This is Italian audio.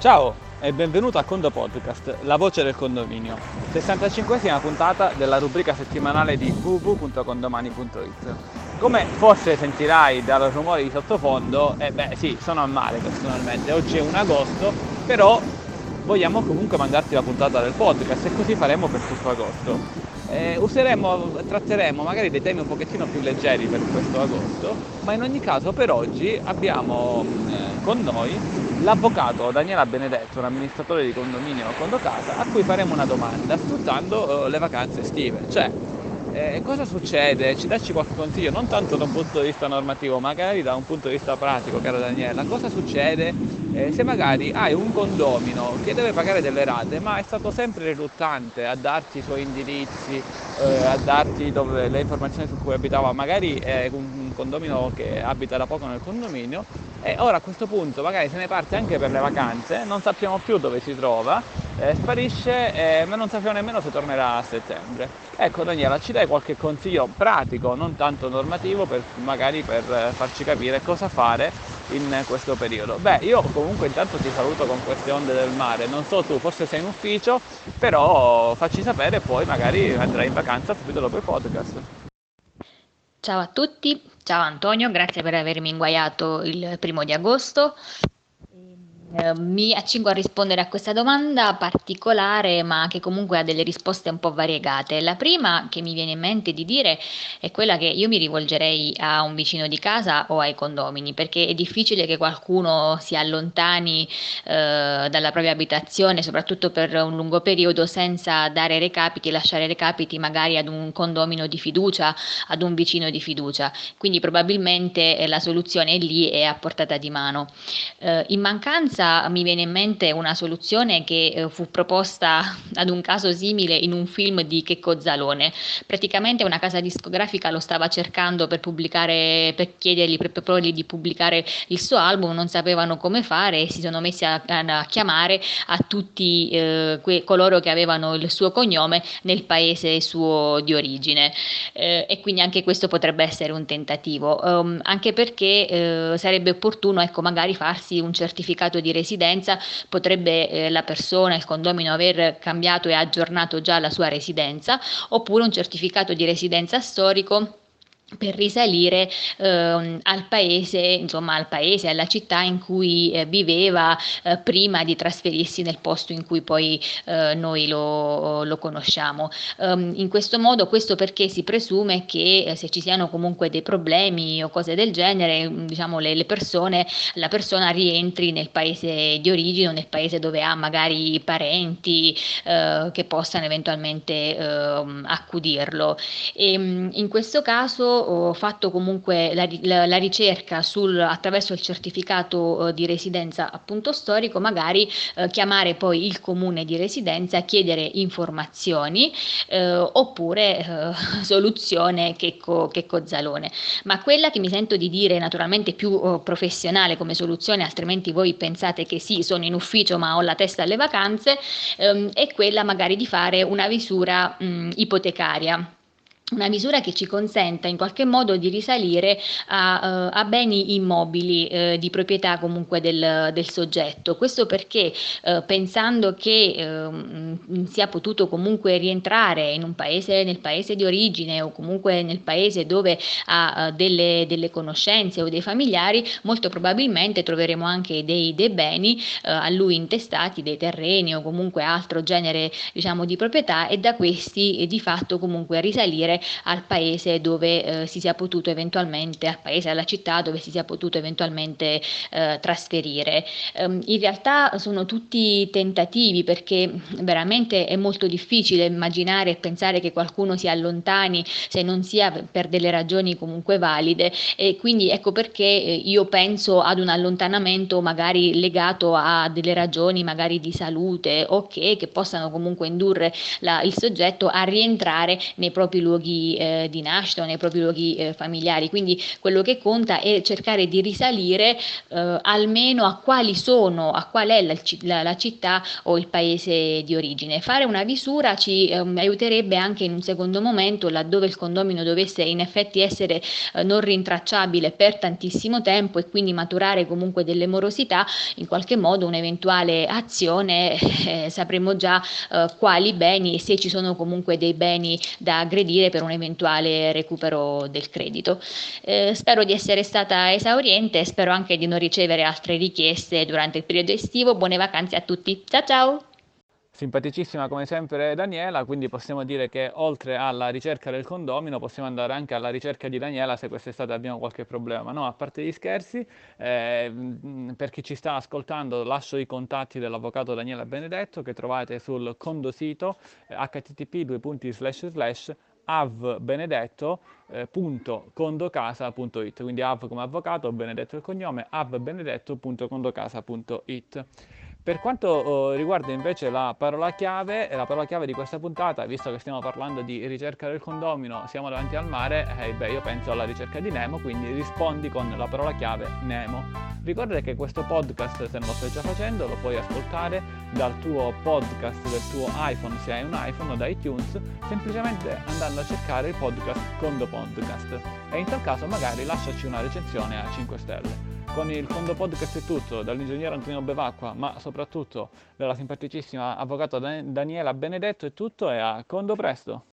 Ciao e benvenuto a Condo Podcast, la voce del condominio, 65esima puntata della rubrica settimanale di www.condomani.it. Come forse sentirai dal rumore di sottofondo, eh beh sì, sono a mare personalmente, oggi è 1 agosto, però vogliamo comunque mandarti la puntata del podcast e così faremo per tutto agosto. Eh, useremo, tratteremo magari dei temi un pochettino più leggeri per questo agosto, ma in ogni caso per oggi abbiamo eh, con noi l'avvocato Daniela Benedetto, un amministratore di condominio Condo Casa, a cui faremo una domanda sfruttando eh, le vacanze estive. Cioè, eh, cosa succede? Ci dacci qualche consiglio, non tanto da un punto di vista normativo, magari da un punto di vista pratico, cara Daniela. Cosa succede eh, se magari hai un condomino che deve pagare delle rate, ma è stato sempre riluttante a darti i suoi indirizzi, eh, a darti dove, le informazioni su cui abitava, magari è un condomino che abita da poco nel condominio e ora a questo punto magari se ne parte anche per le vacanze, non sappiamo più dove si trova, eh, sparisce, eh, ma non sappiamo nemmeno se tornerà a settembre. Ecco Daniela, ci dai qualche consiglio pratico, non tanto normativo, per, magari per eh, farci capire cosa fare in questo periodo? Beh, io comunque intanto ti saluto con queste onde del mare, non so tu, forse sei in ufficio, però facci sapere e poi magari andrai in vacanza subito dopo il podcast. Ciao a tutti, ciao Antonio, grazie per avermi inguaiato il primo di agosto. Eh, mi accingo a rispondere a questa domanda particolare, ma che comunque ha delle risposte un po' variegate. La prima che mi viene in mente di dire è quella che io mi rivolgerei a un vicino di casa o ai condomini, perché è difficile che qualcuno si allontani eh, dalla propria abitazione, soprattutto per un lungo periodo, senza dare recapiti, lasciare recapiti magari ad un condomino di fiducia, ad un vicino di fiducia. Quindi probabilmente la soluzione è lì e a portata di mano. Eh, in mancanza conseguenza mi viene in mente una soluzione che eh, fu proposta ad un caso simile in un film di Checco Zalone. Praticamente una casa discografica lo stava cercando per pubblicare, per chiedergli, per proporgli di pubblicare il suo album, non sapevano come fare e si sono messi a, a chiamare a tutti eh, que- coloro che avevano il suo cognome nel paese suo di origine. Eh, e quindi anche questo potrebbe essere un tentativo, um, anche perché eh, sarebbe opportuno ecco, magari farsi un certificato di di residenza potrebbe eh, la persona, il condomino aver cambiato e aggiornato già la sua residenza oppure un certificato di residenza storico per risalire eh, al paese, insomma al paese, alla città in cui eh, viveva eh, prima di trasferirsi nel posto in cui poi eh, noi lo, lo conosciamo. Um, in questo modo, questo perché si presume che eh, se ci siano comunque dei problemi o cose del genere, mm, diciamo le, le, persone, la persona rientri nel paese di origine o nel paese dove ha magari parenti eh, che possano eventualmente ehm, accudirlo. E, mm, in questo caso ho fatto comunque la, la, la ricerca sul, attraverso il certificato eh, di residenza appunto storico, magari eh, chiamare poi il comune di residenza, chiedere informazioni eh, oppure eh, soluzione Checco, Checco. Ma quella che mi sento di dire naturalmente più oh, professionale come soluzione, altrimenti voi pensate che sì, sono in ufficio ma ho la testa alle vacanze, ehm, è quella magari di fare una visura mh, ipotecaria una misura che ci consenta in qualche modo di risalire a, uh, a beni immobili uh, di proprietà comunque del, del soggetto. Questo perché uh, pensando che ehm, sia potuto comunque rientrare in un paese, nel paese di origine o comunque nel paese dove ha delle, delle, conoscenze o dei familiari, molto probabilmente troveremo anche dei, dei beni a lui intestati, dei terreni o comunque altro genere diciamo di proprietà e da questi di fatto comunque risalire al paese dove eh, si sia potuto eventualmente, al paese, alla città dove si sia potuto eventualmente eh, trasferire. Um, in realtà sono tutti tentativi perché veramente è molto difficile immaginare e pensare che qualcuno si allontani se non sia per delle ragioni comunque valide e quindi ecco perché eh, io penso ad un allontanamento magari legato a delle ragioni magari di salute o che, che possano comunque indurre la, il soggetto a rientrare nei propri luoghi di, eh, di nascita o nei propri luoghi eh, familiari. Quindi quello che conta è cercare di risalire eh, almeno a quali sono, a qual è la, la, la, città o il paese di origine. Fare una visura ci ehm, aiuterebbe anche in un secondo momento, laddove il condomino dovesse in effetti essere eh, non rintracciabile per tantissimo tempo e quindi maturare comunque delle morosità, in qualche modo un'eventuale azione eh, sapremo già eh, quali beni e se ci sono comunque dei beni da aggredire per un eventuale recupero del credito. Eh, spero di essere stata esauriente e spero anche di non ricevere altre richieste durante il periodo estivo. Buone vacanze a tutti. Ciao ciao! Simpaticissima come sempre Daniela, quindi possiamo dire che oltre alla ricerca del condomino possiamo andare anche alla ricerca di Daniela se quest'estate abbiamo qualche problema. No, a parte gli scherzi, eh, per chi ci sta ascoltando lascio i contatti dell'avvocato Daniela Benedetto che trovate sul condosito eh, http avbenedetto.condocasa.it quindi av come avvocato, benedetto il cognome, avbenedetto.condocasa.it per quanto oh, riguarda invece la parola chiave, la parola chiave di questa puntata, visto che stiamo parlando di ricerca del condomino, siamo davanti al mare, eh, beh, io penso alla ricerca di Nemo, quindi rispondi con la parola chiave Nemo. Ricorda che questo podcast, se non lo stai già facendo, lo puoi ascoltare dal tuo podcast del tuo iPhone, se hai un iPhone o da iTunes, semplicemente andando a cercare il podcast Condo Podcast. E in tal caso magari lasciaci una recensione a 5 stelle. Con il Condo Podcast è tutto, dall'ingegnere Antonio Bevacqua, ma soprattutto dalla simpaticissima avvocata Daniela Benedetto è tutto e a Condo presto!